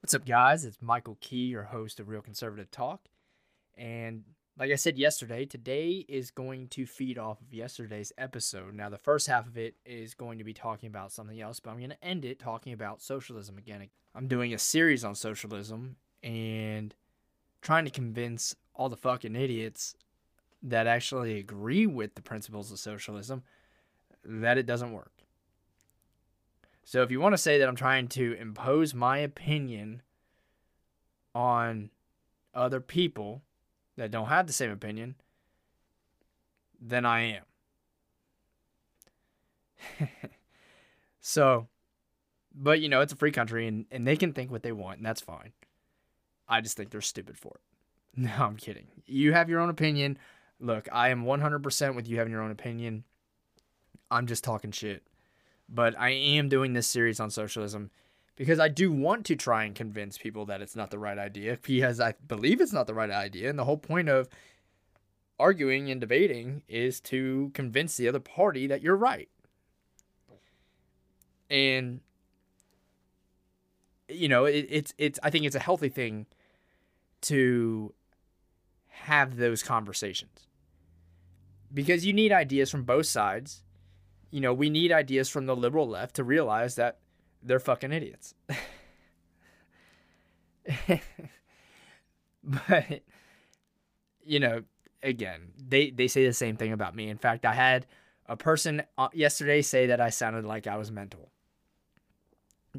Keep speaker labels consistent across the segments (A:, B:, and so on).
A: What's up, guys? It's Michael Key, your host of Real Conservative Talk. And like I said yesterday, today is going to feed off of yesterday's episode. Now, the first half of it is going to be talking about something else, but I'm going to end it talking about socialism again. I'm doing a series on socialism and trying to convince all the fucking idiots that actually agree with the principles of socialism that it doesn't work. So if you want to say that I'm trying to impose my opinion on other people that don't have the same opinion, then I am. so, but you know, it's a free country and, and they can think what they want, and that's fine. I just think they're stupid for it. No, I'm kidding. You have your own opinion. Look, I am 100% with you having your own opinion. I'm just talking shit but I am doing this series on socialism because I do want to try and convince people that it's not the right idea because I believe it's not the right idea. And the whole point of arguing and debating is to convince the other party that you're right. And you know, it, it's it's I think it's a healthy thing to have those conversations because you need ideas from both sides you know, we need ideas from the liberal left to realize that they're fucking idiots. but you know, again, they they say the same thing about me. In fact, I had a person uh, yesterday say that I sounded like I was mental.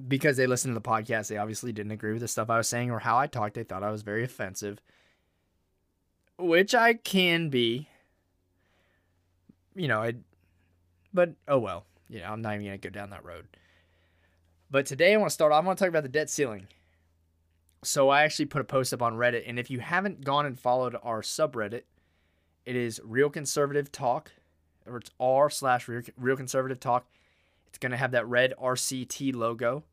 A: Because they listened to the podcast, they obviously didn't agree with the stuff I was saying or how I talked. They thought I was very offensive, which I can be. You know, I but oh well. you know, I'm not even going to go down that road. But today I want to start I want to talk about the debt ceiling. So I actually put a post up on Reddit, and if you haven't gone and followed our subreddit, it is Real Conservative Talk, or it's r slash Real Conservative Talk. It's going to have that red RCT logo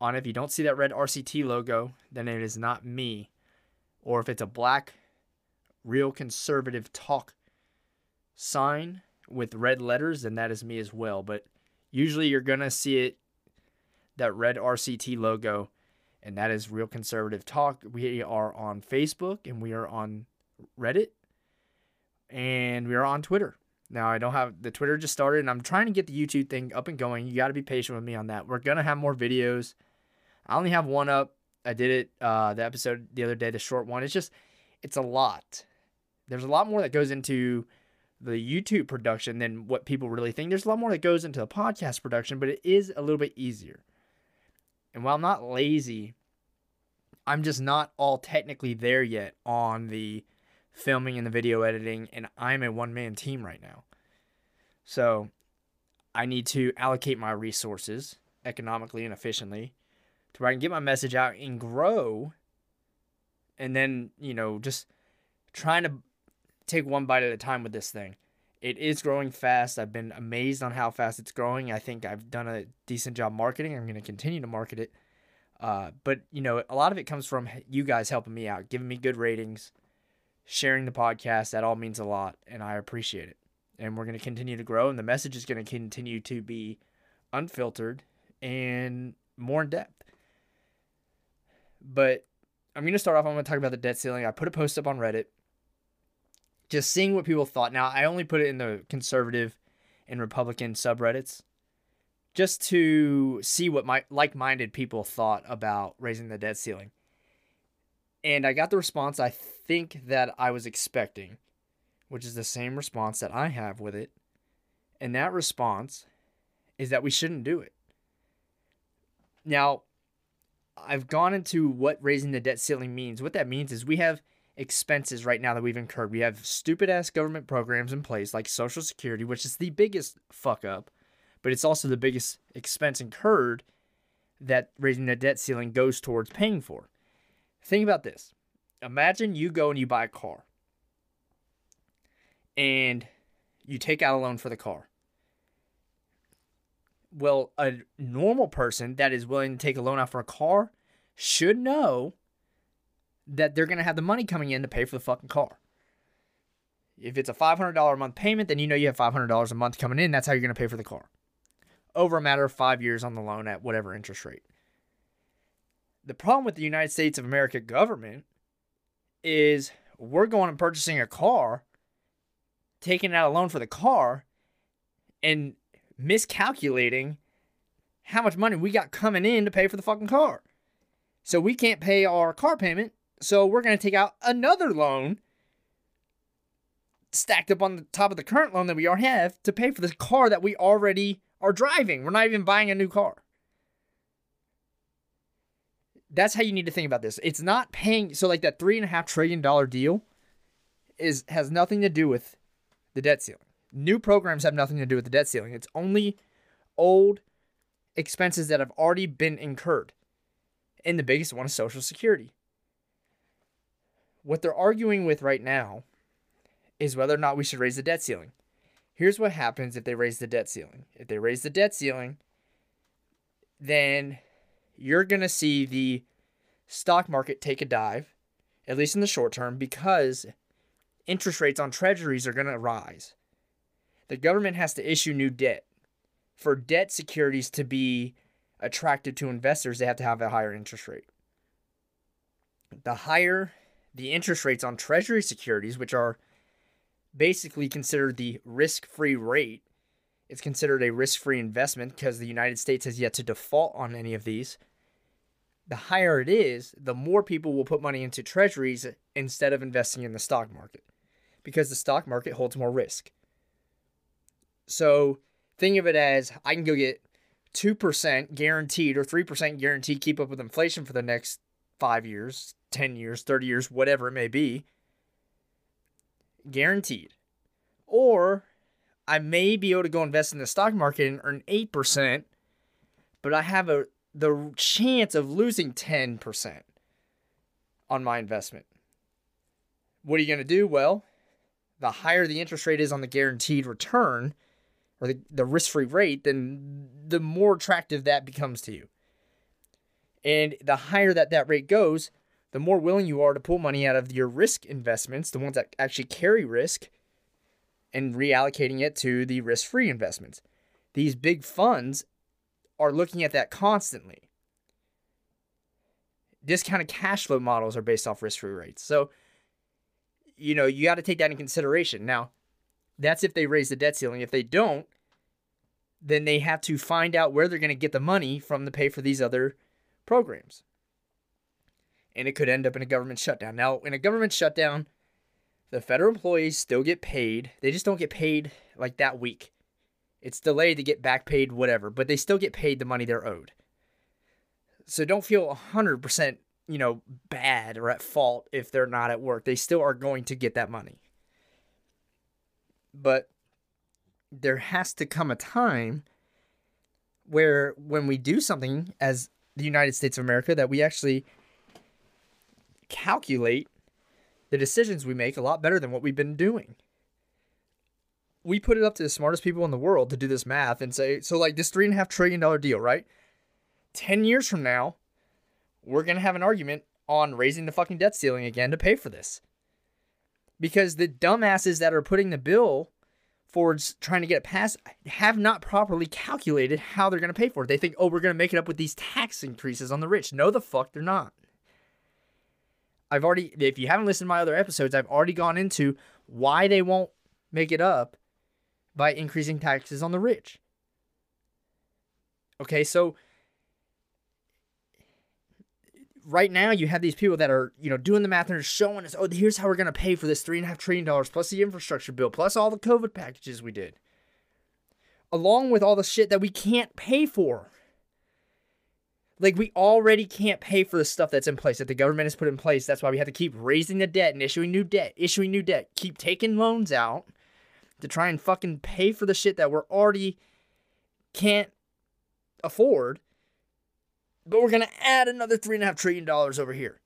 A: on it. If you don't see that red RCT logo, then it is not me. Or if it's a black Real Conservative Talk sign, with red letters, then that is me as well. But usually you're going to see it, that red RCT logo, and that is Real Conservative Talk. We are on Facebook and we are on Reddit and we are on Twitter. Now, I don't have the Twitter just started and I'm trying to get the YouTube thing up and going. You got to be patient with me on that. We're going to have more videos. I only have one up. I did it, uh, the episode the other day, the short one. It's just, it's a lot. There's a lot more that goes into the YouTube production than what people really think. There's a lot more that goes into the podcast production, but it is a little bit easier. And while I'm not lazy, I'm just not all technically there yet on the filming and the video editing, and I'm a one man team right now. So I need to allocate my resources economically and efficiently to where I can get my message out and grow. And then, you know, just trying to take one bite at a time with this thing. It is growing fast. I've been amazed on how fast it's growing. I think I've done a decent job marketing. I'm going to continue to market it. Uh, but, you know, a lot of it comes from you guys helping me out, giving me good ratings, sharing the podcast. That all means a lot, and I appreciate it. And we're going to continue to grow, and the message is going to continue to be unfiltered and more in depth. But I'm going to start off. I'm going to talk about the debt ceiling. I put a post up on Reddit just seeing what people thought. Now, I only put it in the conservative and Republican subreddits just to see what my like-minded people thought about raising the debt ceiling. And I got the response I think that I was expecting, which is the same response that I have with it. And that response is that we shouldn't do it. Now, I've gone into what raising the debt ceiling means. What that means is we have expenses right now that we've incurred. We have stupid ass government programs in place like Social Security, which is the biggest fuck up, but it's also the biggest expense incurred that raising the debt ceiling goes towards paying for. Think about this. Imagine you go and you buy a car and you take out a loan for the car. Well, a normal person that is willing to take a loan out for a car should know that they're going to have the money coming in to pay for the fucking car. If it's a $500 a month payment, then you know you have $500 a month coming in. That's how you're going to pay for the car over a matter of five years on the loan at whatever interest rate. The problem with the United States of America government is we're going and purchasing a car, taking out a loan for the car, and miscalculating how much money we got coming in to pay for the fucking car. So we can't pay our car payment. So we're going to take out another loan stacked up on the top of the current loan that we already have to pay for this car that we already are driving. We're not even buying a new car. That's how you need to think about this. It's not paying so like that three and a half trillion dollar deal is has nothing to do with the debt ceiling. New programs have nothing to do with the debt ceiling. It's only old expenses that have already been incurred. And the biggest one is Social Security. What they're arguing with right now is whether or not we should raise the debt ceiling. Here's what happens if they raise the debt ceiling. If they raise the debt ceiling, then you're going to see the stock market take a dive, at least in the short term, because interest rates on treasuries are going to rise. The government has to issue new debt. For debt securities to be attractive to investors, they have to have a higher interest rate. The higher the interest rates on treasury securities, which are basically considered the risk free rate, it's considered a risk free investment because the United States has yet to default on any of these. The higher it is, the more people will put money into treasuries instead of investing in the stock market because the stock market holds more risk. So think of it as I can go get 2% guaranteed or 3% guaranteed keep up with inflation for the next five years, 10 years, 30 years, whatever it may be. Guaranteed. Or I may be able to go invest in the stock market and earn 8%, but I have a the chance of losing 10% on my investment. What are you going to do? Well, the higher the interest rate is on the guaranteed return, or the, the risk free rate, then the more attractive that becomes to you. And the higher that that rate goes, the more willing you are to pull money out of your risk investments, the ones that actually carry risk, and reallocating it to the risk free investments. These big funds are looking at that constantly. Discounted cash flow models are based off risk free rates. So, you know, you got to take that in consideration. Now, that's if they raise the debt ceiling. If they don't, then they have to find out where they're going to get the money from to pay for these other programs. And it could end up in a government shutdown. Now, in a government shutdown, the federal employees still get paid. They just don't get paid like that week. It's delayed to get back paid, whatever, but they still get paid the money they're owed. So don't feel 100%, you know, bad or at fault if they're not at work. They still are going to get that money. But there has to come a time where when we do something as the United States of America that we actually calculate the decisions we make a lot better than what we've been doing. We put it up to the smartest people in the world to do this math and say, so like this three and a half trillion dollar deal, right? 10 years from now, we're going to have an argument on raising the fucking debt ceiling again to pay for this because the dumbasses that are putting the bill forwards trying to get it passed have not properly calculated how they're going to pay for it. They think, oh, we're going to make it up with these tax increases on the rich. No, the fuck they're not. I've already, if you haven't listened to my other episodes, I've already gone into why they won't make it up by increasing taxes on the rich. Okay, so right now you have these people that are you know doing the math and are showing us oh here's how we're going to pay for this three and a half trillion dollars plus the infrastructure bill plus all the covid packages we did along with all the shit that we can't pay for. Like we already can't pay for the stuff that's in place that the government has put in place. That's why we have to keep raising the debt and issuing new debt issuing new debt keep taking loans out to try and fucking pay for the shit that we're already can't afford but we're going to add another $3.5 trillion over here.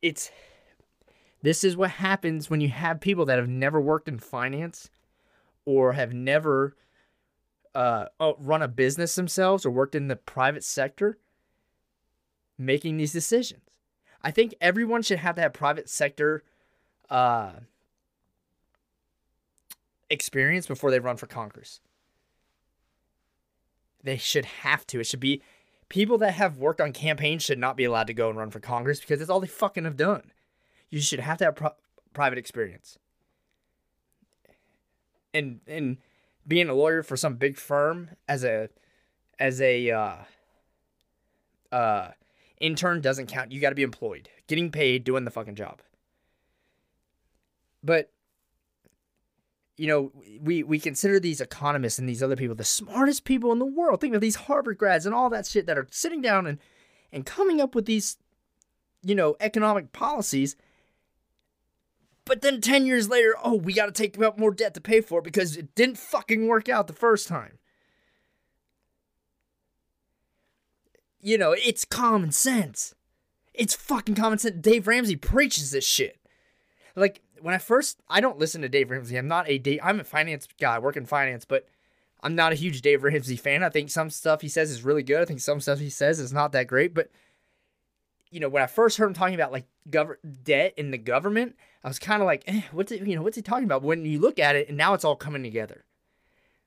A: It's this is what happens when you have people that have never worked in finance or have never uh, run a business themselves or worked in the private sector making these decisions. I think everyone should have that private sector uh, experience before they run for Congress. They should have to. It should be people that have worked on campaigns should not be allowed to go and run for Congress because that's all they fucking have done. You should have to have pro- private experience. And and being a lawyer for some big firm as a as a uh, uh, intern doesn't count. You got to be employed, getting paid, doing the fucking job. But you know, we we consider these economists and these other people the smartest people in the world. Think of these Harvard grads and all that shit that are sitting down and and coming up with these, you know, economic policies. But then 10 years later, oh, we got to take out more debt to pay for it because it didn't fucking work out the first time. You know, it's common sense. It's fucking common sense. Dave Ramsey preaches this shit. Like when I first, I don't listen to Dave Ramsey. I'm not a Dave. I'm a finance guy, I work in finance, but I'm not a huge Dave Ramsey fan. I think some stuff he says is really good. I think some stuff he says is not that great. But you know, when I first heard him talking about like gov- debt in the government, I was kind of like, eh, what's it? You know, what's he talking about? When you look at it, and now it's all coming together.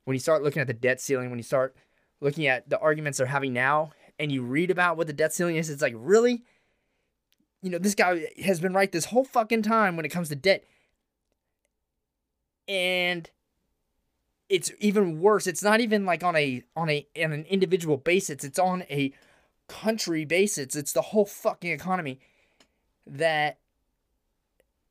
A: When you start looking at the debt ceiling, when you start looking at the arguments they're having now, and you read about what the debt ceiling is, it's like, really? You know, this guy has been right this whole fucking time when it comes to debt. And it's even worse. It's not even like on a on a on an individual basis. It's on a country basis. It's the whole fucking economy that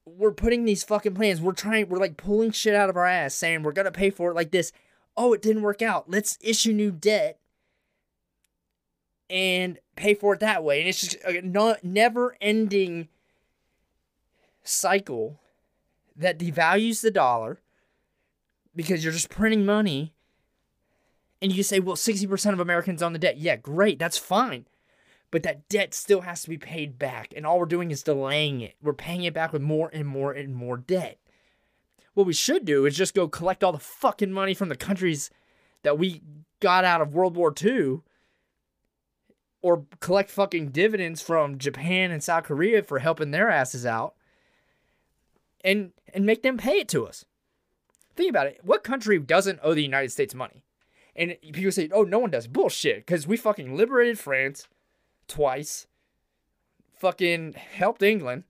A: we're putting these fucking plans. We're trying we're like pulling shit out of our ass saying we're going to pay for it like this. Oh, it didn't work out. Let's issue new debt and pay for it that way. And it's just uh, a not never ending cycle that devalues the dollar because you're just printing money. And you say, well, 60% of Americans on the debt. Yeah, great. That's fine. But that debt still has to be paid back. And all we're doing is delaying it. We're paying it back with more and more and more debt. What we should do is just go collect all the fucking money from the countries that we got out of World War II or collect fucking dividends from Japan and South Korea for helping their asses out and and make them pay it to us. Think about it. What country doesn't owe the United States money? And people say, "Oh, no one does." Bullshit, cuz we fucking liberated France twice. Fucking helped England.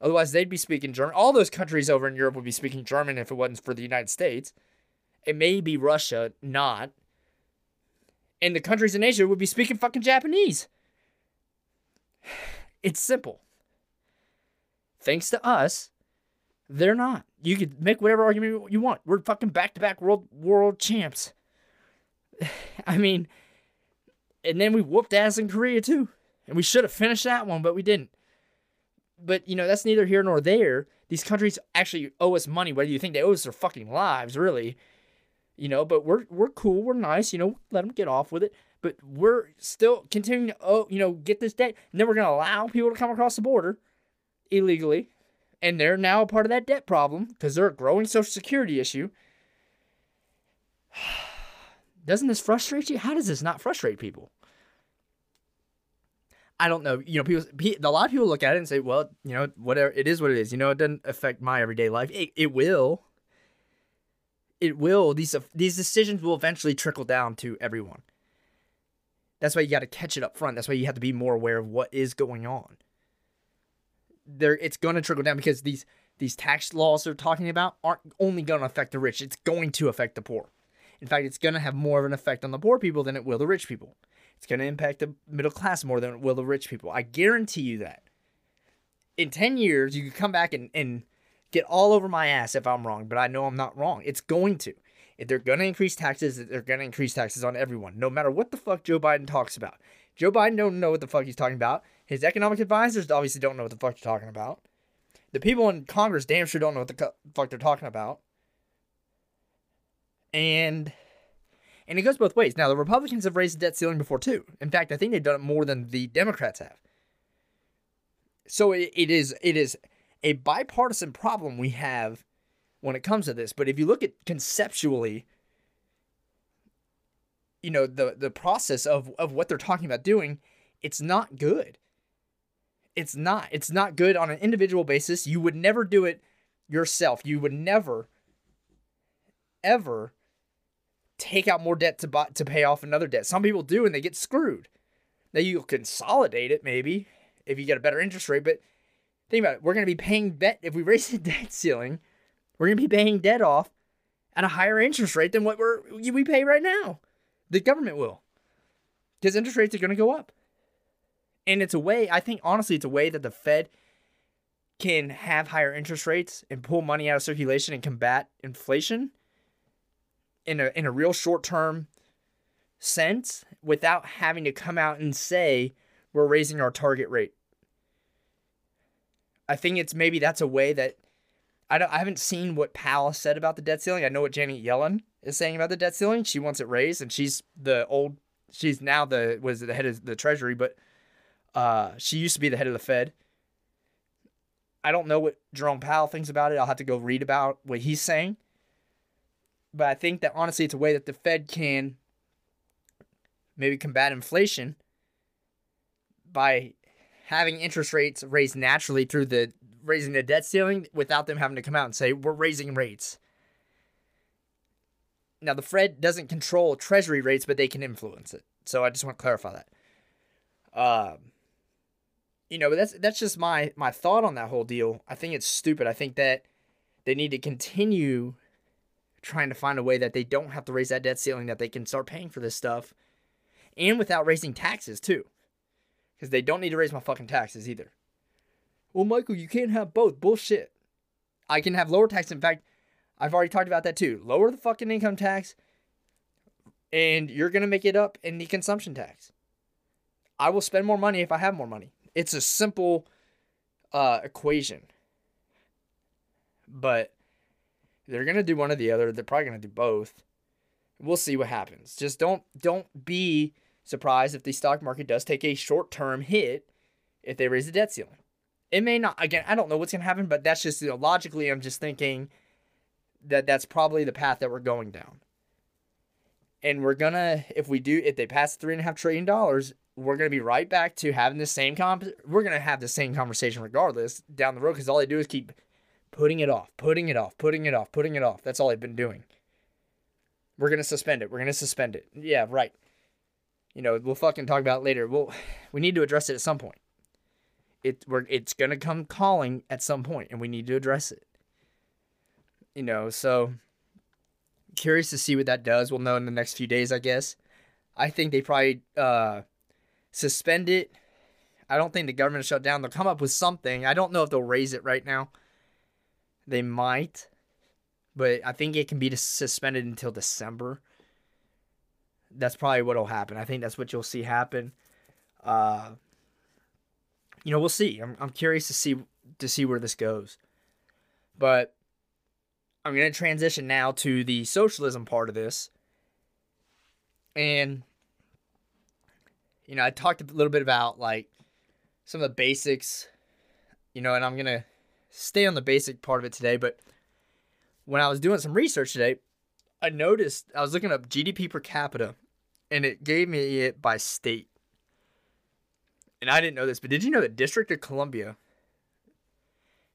A: Otherwise, they'd be speaking German. All those countries over in Europe would be speaking German if it wasn't for the United States. It may be Russia, not and the countries in Asia would be speaking fucking Japanese. It's simple. Thanks to us, they're not. You could make whatever argument you want. We're fucking back to back world world champs. I mean, and then we whooped ass in Korea too. And we should have finished that one, but we didn't. But you know, that's neither here nor there. These countries actually owe us money, whether you think they owe us their fucking lives, really you know, but we're we're cool, we're nice, you know, let them get off with it. But we're still continuing to, oh, you know, get this debt. And then we're going to allow people to come across the border illegally. And they're now a part of that debt problem because they're a growing social security issue. Doesn't this frustrate you? How does this not frustrate people? I don't know. You know, people. A lot of people look at it and say, "Well, you know, whatever. It is what it is. You know, it doesn't affect my everyday life. It, it will it will these these decisions will eventually trickle down to everyone. That's why you got to catch it up front. That's why you have to be more aware of what is going on. There, it's going to trickle down because these these tax laws they're talking about aren't only going to affect the rich. It's going to affect the poor. In fact, it's going to have more of an effect on the poor people than it will the rich people. It's going to impact the middle class more than it will the rich people. I guarantee you that. In 10 years, you could come back and, and get all over my ass if I'm wrong, but I know I'm not wrong. It's going to. If they're going to increase taxes, they're going to increase taxes on everyone, no matter what the fuck Joe Biden talks about. Joe Biden don't know what the fuck he's talking about. His economic advisors obviously don't know what the fuck they're talking about. The people in Congress damn sure don't know what the fuck they're talking about. And and it goes both ways. Now the Republicans have raised the debt ceiling before too. In fact, I think they've done it more than the Democrats have. So it, it is it is a bipartisan problem we have when it comes to this. But if you look at conceptually, you know, the the process of of what they're talking about doing, it's not good. It's not. It's not good on an individual basis. You would never do it yourself. You would never ever take out more debt to buy, to pay off another debt. Some people do and they get screwed. Now you consolidate it maybe if you get a better interest rate, but think about it. We're going to be paying debt if we raise the debt ceiling. We're going to be paying debt off at a higher interest rate than what we're we pay right now. The government will, because interest rates are going to go up. And it's a way. I think honestly, it's a way that the Fed can have higher interest rates and pull money out of circulation and combat inflation in a in a real short term sense without having to come out and say we're raising our target rate. I think it's maybe that's a way that I don't I haven't seen what Powell said about the debt ceiling. I know what Janet Yellen is saying about the debt ceiling. She wants it raised and she's the old she's now the was the head of the treasury, but uh she used to be the head of the Fed. I don't know what Jerome Powell thinks about it. I'll have to go read about what he's saying. But I think that honestly it's a way that the Fed can maybe combat inflation by having interest rates raised naturally through the raising the debt ceiling without them having to come out and say we're raising rates. Now the Fed doesn't control treasury rates, but they can influence it. So I just want to clarify that. Um, you know, but that's that's just my my thought on that whole deal. I think it's stupid. I think that they need to continue trying to find a way that they don't have to raise that debt ceiling, that they can start paying for this stuff and without raising taxes too. Because they don't need to raise my fucking taxes either. Well, Michael, you can't have both. Bullshit. I can have lower tax. In fact, I've already talked about that too. Lower the fucking income tax, and you're gonna make it up in the consumption tax. I will spend more money if I have more money. It's a simple uh, equation. But they're gonna do one or the other. They're probably gonna do both. We'll see what happens. Just don't don't be surprised if the stock market does take a short term hit if they raise the debt ceiling. It may not. Again, I don't know what's gonna happen, but that's just you know, logically. I'm just thinking that that's probably the path that we're going down. And we're gonna, if we do, if they pass three and a half trillion dollars, we're gonna be right back to having the same comp. We're gonna have the same conversation regardless down the road because all they do is keep putting it off, putting it off, putting it off, putting it off. That's all they've been doing. We're gonna suspend it. We're gonna suspend it. Yeah, right. You know, we'll fucking talk about later. Well, we need to address it at some point. It we're it's gonna come calling at some point, and we need to address it. You know, so curious to see what that does. We'll know in the next few days, I guess. I think they probably uh, suspend it. I don't think the government shut down. They'll come up with something. I don't know if they'll raise it right now. They might but I think it can be suspended until December. That's probably what'll happen. I think that's what you'll see happen. Uh, you know, we'll see. I'm I'm curious to see to see where this goes. But I'm going to transition now to the socialism part of this. And you know, I talked a little bit about like some of the basics, you know, and I'm going to stay on the basic part of it today, but when I was doing some research today, I noticed I was looking up GDP per capita and it gave me it by state. And I didn't know this, but did you know that District of Columbia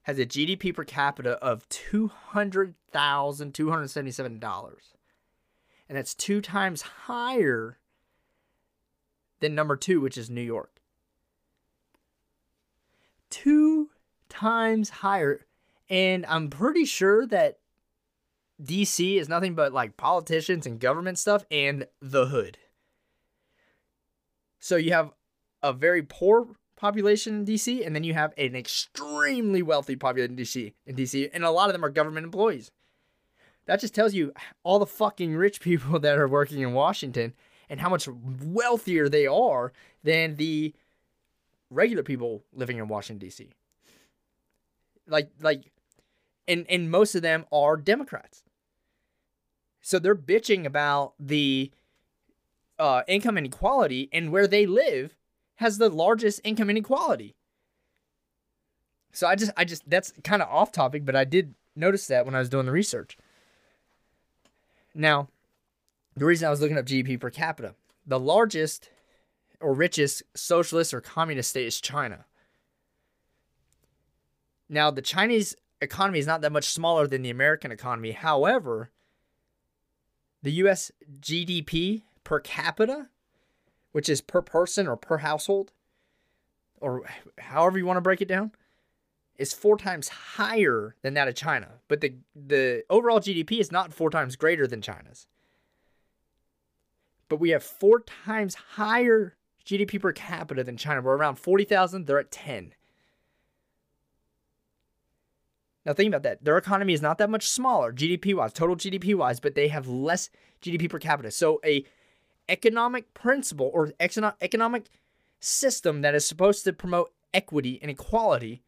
A: has a GDP per capita of $200,277? And that's two times higher than number two, which is New York. Two times higher. And I'm pretty sure that DC is nothing but like politicians and government stuff and the hood. So you have a very poor population in DC, and then you have an extremely wealthy population in DC. In DC, and a lot of them are government employees. That just tells you all the fucking rich people that are working in Washington and how much wealthier they are than the regular people living in Washington D.C. Like, like, and and most of them are Democrats. So they're bitching about the uh, income inequality, and where they live has the largest income inequality. So I just, I just, that's kind of off topic, but I did notice that when I was doing the research. Now, the reason I was looking up GDP per capita, the largest or richest socialist or communist state is China. Now, the Chinese economy is not that much smaller than the American economy. However, the US GDP per capita, which is per person or per household, or however you want to break it down, is four times higher than that of China. But the the overall GDP is not four times greater than China's. But we have four times higher GDP per capita than China. We're around 40,000, they're at 10. Now think about that. Their economy is not that much smaller GDP wise, total GDP wise, but they have less GDP per capita. So a economic principle or economic system that is supposed to promote equity and equality,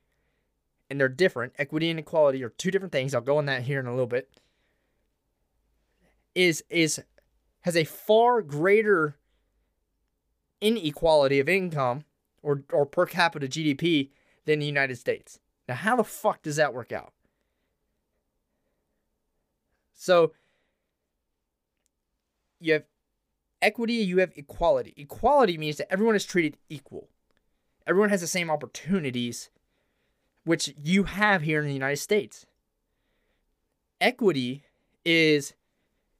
A: and they're different. Equity and equality are two different things. I'll go on that here in a little bit. Is is has a far greater inequality of income or or per capita GDP than the United States. Now, how the fuck does that work out? So you have equity, you have equality. Equality means that everyone is treated equal. Everyone has the same opportunities, which you have here in the United States. Equity is,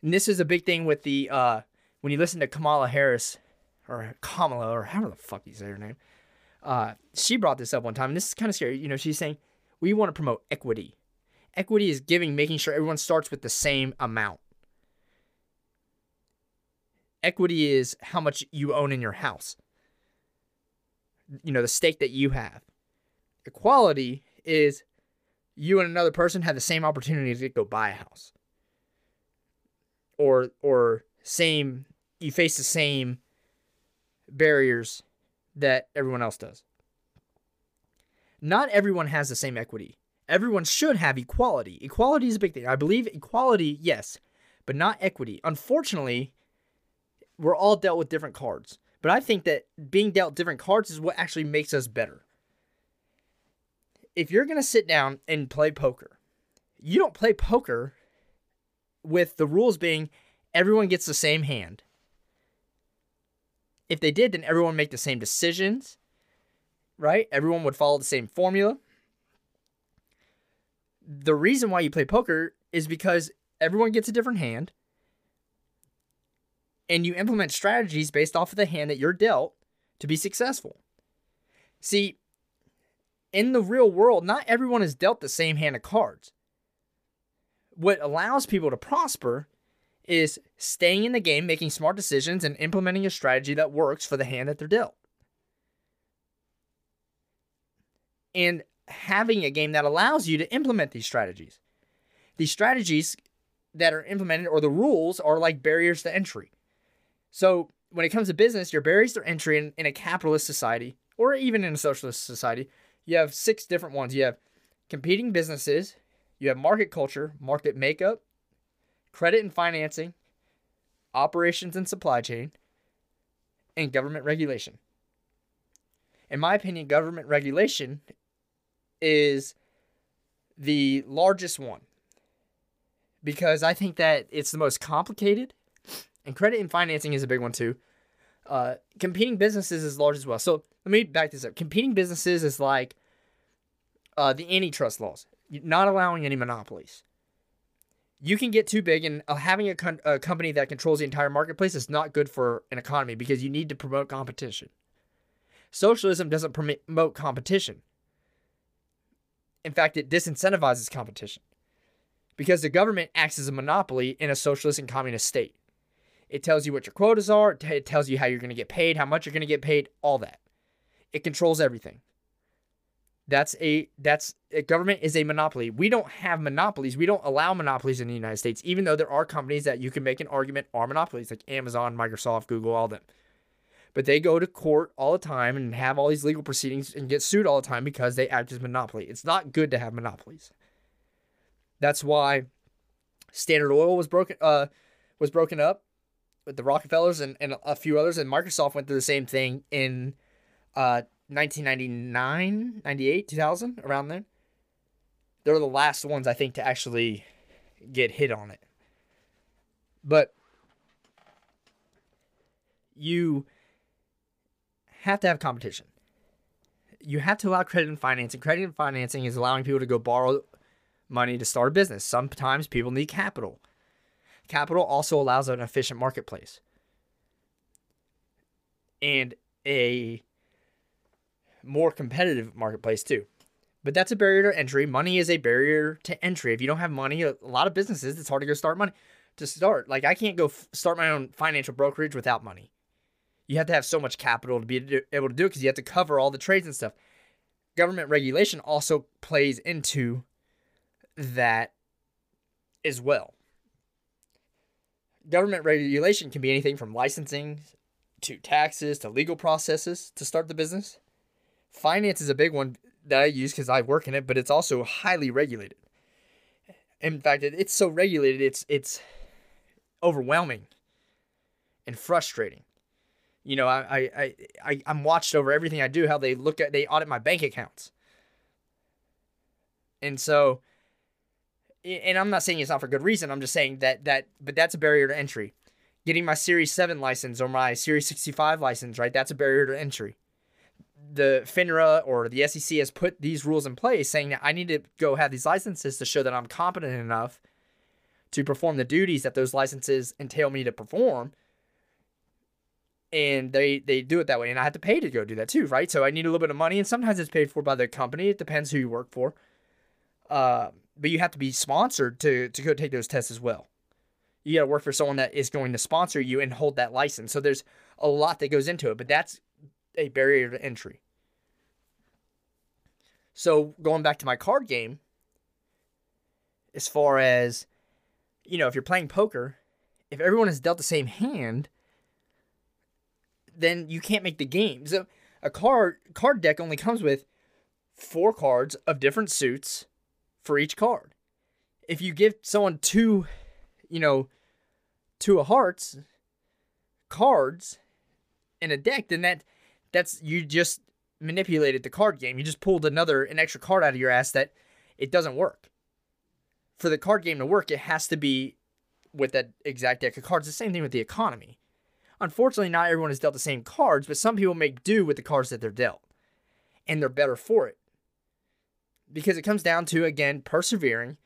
A: and this is a big thing with the, uh, when you listen to Kamala Harris, or Kamala, or however the fuck you say her name, uh, she brought this up one time, and this is kind of scary. You know, she's saying, we want to promote equity. Equity is giving, making sure everyone starts with the same amount equity is how much you own in your house. You know, the stake that you have. Equality is you and another person have the same opportunity to go buy a house. Or or same you face the same barriers that everyone else does. Not everyone has the same equity. Everyone should have equality. Equality is a big thing. I believe equality, yes, but not equity. Unfortunately, we're all dealt with different cards. But I think that being dealt different cards is what actually makes us better. If you're going to sit down and play poker, you don't play poker with the rules being everyone gets the same hand. If they did, then everyone make the same decisions, right? Everyone would follow the same formula. The reason why you play poker is because everyone gets a different hand and you implement strategies based off of the hand that you're dealt to be successful. See, in the real world, not everyone is dealt the same hand of cards. What allows people to prosper is staying in the game, making smart decisions, and implementing a strategy that works for the hand that they're dealt. And having a game that allows you to implement these strategies. These strategies that are implemented or the rules are like barriers to entry. So when it comes to business, your barriers to entry in, in a capitalist society or even in a socialist society, you have six different ones. You have competing businesses, you have market culture, market makeup, credit and financing, operations and supply chain, and government regulation. In my opinion, government regulation is the largest one because I think that it's the most complicated and credit and financing is a big one too. Uh, competing businesses is large as well. So let me back this up. Competing businesses is like uh, the antitrust laws, not allowing any monopolies. You can get too big, and uh, having a, con- a company that controls the entire marketplace is not good for an economy because you need to promote competition. Socialism doesn't promote competition. In fact, it disincentivizes competition because the government acts as a monopoly in a socialist and communist state. It tells you what your quotas are. It tells you how you're going to get paid, how much you're going to get paid, all that. It controls everything. That's a that's a government is a monopoly. We don't have monopolies. We don't allow monopolies in the United States, even though there are companies that you can make an argument are monopolies, like Amazon, Microsoft, Google, all them. But they go to court all the time and have all these legal proceedings and get sued all the time because they act as a monopoly. It's not good to have monopolies. That's why Standard Oil was broken uh was broken up with the Rockefellers and, and a few others, and Microsoft went through the same thing in uh, 1999, 98, 2000, around then. They're the last ones, I think, to actually get hit on it. But you have to have competition. You have to allow credit and financing. Credit and financing is allowing people to go borrow money to start a business. Sometimes people need capital. Capital also allows an efficient marketplace. and a more competitive marketplace too. But that's a barrier to entry. Money is a barrier to entry. If you don't have money, a, lot of businesses, it's hard to go start money to start. Like I can't go f- start my own financial brokerage without money. You have to have so much capital to be able to do it because you have to cover all the trades and stuff. Government regulation also plays into that as well. Government regulation can be anything from licensing to taxes to legal processes to start the business. Finance is a big one that I use because I work in it, but it's also highly regulated. In fact, it's so regulated, it's it's overwhelming and frustrating. You know, I I I I'm watched over everything I do. How they look at they audit my bank accounts, and so, and I'm not saying it's not for good reason. I'm just saying that that but that's a barrier to entry. Getting my Series Seven license or my Series 65 license, right? That's a barrier to entry the FINRA or the SEC has put these rules in place saying that I need to go have these licenses to show that I'm competent enough to perform the duties that those licenses entail me to perform. And they they do it that way, and I have to pay to go do that too, right? So I need a little bit of money, and sometimes it's paid for by the company. It depends who you work for. Uh, but you have to be sponsored to to go take those tests as well. You got to work for someone that is going to sponsor you and hold that license. So there's a lot that goes into it, but that's a barrier to entry. So going back to my card game, as far as you know, if you're playing poker, if everyone has dealt the same hand, then you can't make the game. So a card card deck only comes with four cards of different suits for each card. If you give someone two, you know, two of hearts cards in a deck, then that that's you just manipulated the card game. You just pulled another an extra card out of your ass that it doesn't work. For the card game to work, it has to be with that exact deck of cards. The same thing with the economy. Unfortunately, not everyone is dealt the same cards, but some people make do with the cards that they're dealt. And they're better for it. Because it comes down to, again, persevering,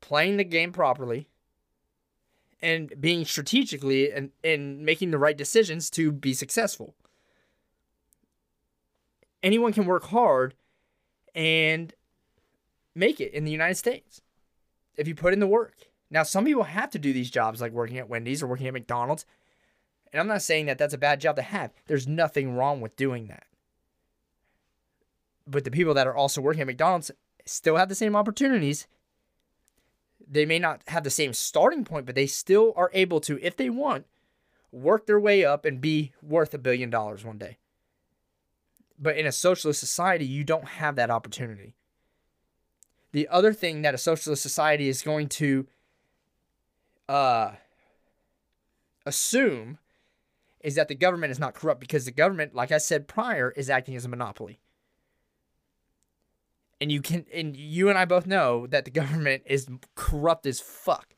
A: playing the game properly, and being strategically and, and making the right decisions to be successful anyone can work hard and make it in the United States if you put in the work. Now, some people have to do these jobs like working at Wendy's or working at McDonald's. And I'm not saying that that's a bad job to have. There's nothing wrong with doing that. But the people that are also working at McDonald's still have the same opportunities. They may not have the same starting point, but they still are able to, if they want, work their way up and be worth a billion dollars one day. But in a socialist society, you don't have that opportunity. The other thing that a socialist society is going to uh, assume is that the government is not corrupt because the government, like I said prior, is acting as a monopoly. And you can and you and I both know that the government is corrupt as fuck.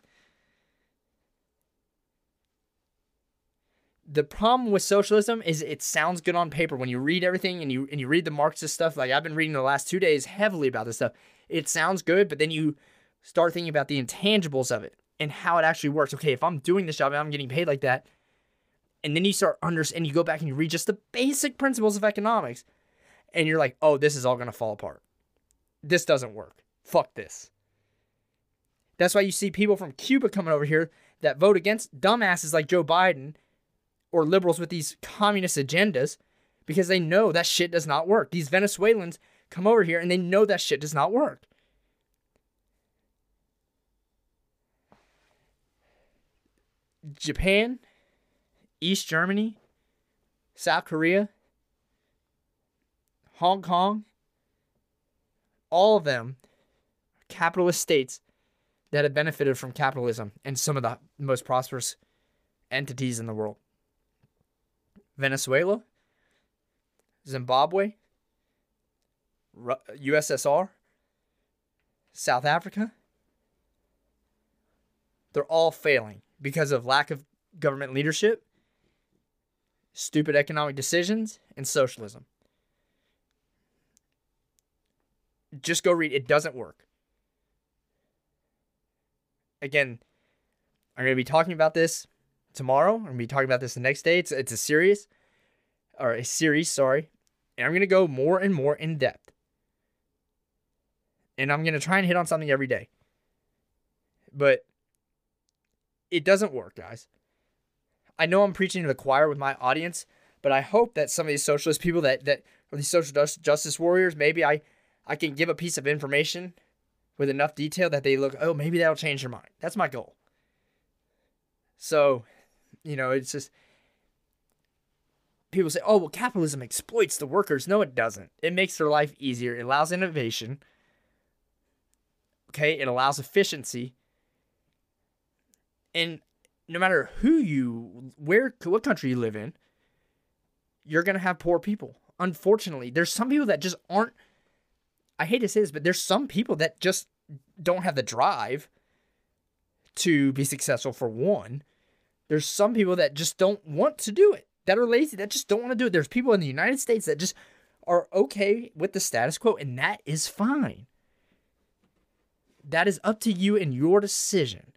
A: The problem with socialism is it sounds good on paper when you read everything and you and you read the Marxist stuff. Like I've been reading the last two days heavily about this stuff. It sounds good, but then you start thinking about the intangibles of it and how it actually works. Okay, if I'm doing this job and I'm getting paid like that, and then you start under and you go back and you read just the basic principles of economics, and you're like, oh, this is all gonna fall apart. This doesn't work. Fuck this. That's why you see people from Cuba coming over here that vote against dumbasses like Joe Biden or liberals with these communist agendas because they know that shit does not work. These Venezuelans come over here and they know that shit does not work. Japan, East Germany, South Korea, Hong Kong, all of them capitalist states that have benefited from capitalism and some of the most prosperous entities in the world. Venezuela, Zimbabwe, USSR, South Africa. They're all failing because of lack of government leadership, stupid economic decisions, and socialism. Just go read. It doesn't work. Again, I'm going to be talking about this tomorrow. I'm gonna be talking about this the next day. It's it's a series. or a series, sorry, and I'm to go more and more in depth. And I'm to try and hit on something every day. But it doesn't work, guys. I know I'm preaching to the choir with my audience, but I hope that some of these socialist people that that or these social justice warriors, maybe I I can give a piece of information with enough detail that they look, oh, maybe that'll change their mind. That's my goal. So, you know, it's just people say, oh, well, capitalism exploits the workers. No, it doesn't. It makes their life easier. It allows innovation. Okay, it allows efficiency. And no matter who you, where, what country you live in, you're to have poor people. Unfortunately, there's some people that just aren't, I hate to say this, but there's some people that just don't have the drive to be successful for one. There's some people that just don't want to do it, that are lazy, that just don't want to do it. There's people in the United States that just are okay with the status quo, and that is fine. That is up to you and your decision.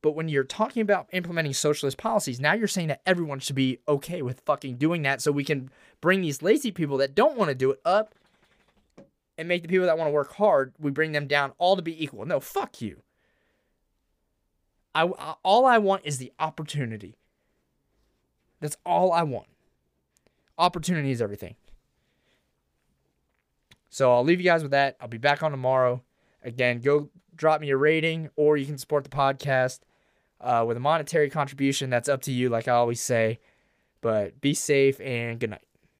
A: But when you're talking about implementing socialist policies, now you're saying that everyone should be okay with fucking doing that so we can bring these lazy people that don't want to do it up and make the people that want to work hard, we bring them down all to be equal. No, fuck you. I, all I want is the opportunity. That's all I want. Opportunity is everything. So I'll leave you guys with that. I'll be back on tomorrow. Again, go drop me a rating or you can support the podcast uh, with a monetary contribution. That's up to you, like I always say. But be safe and good night.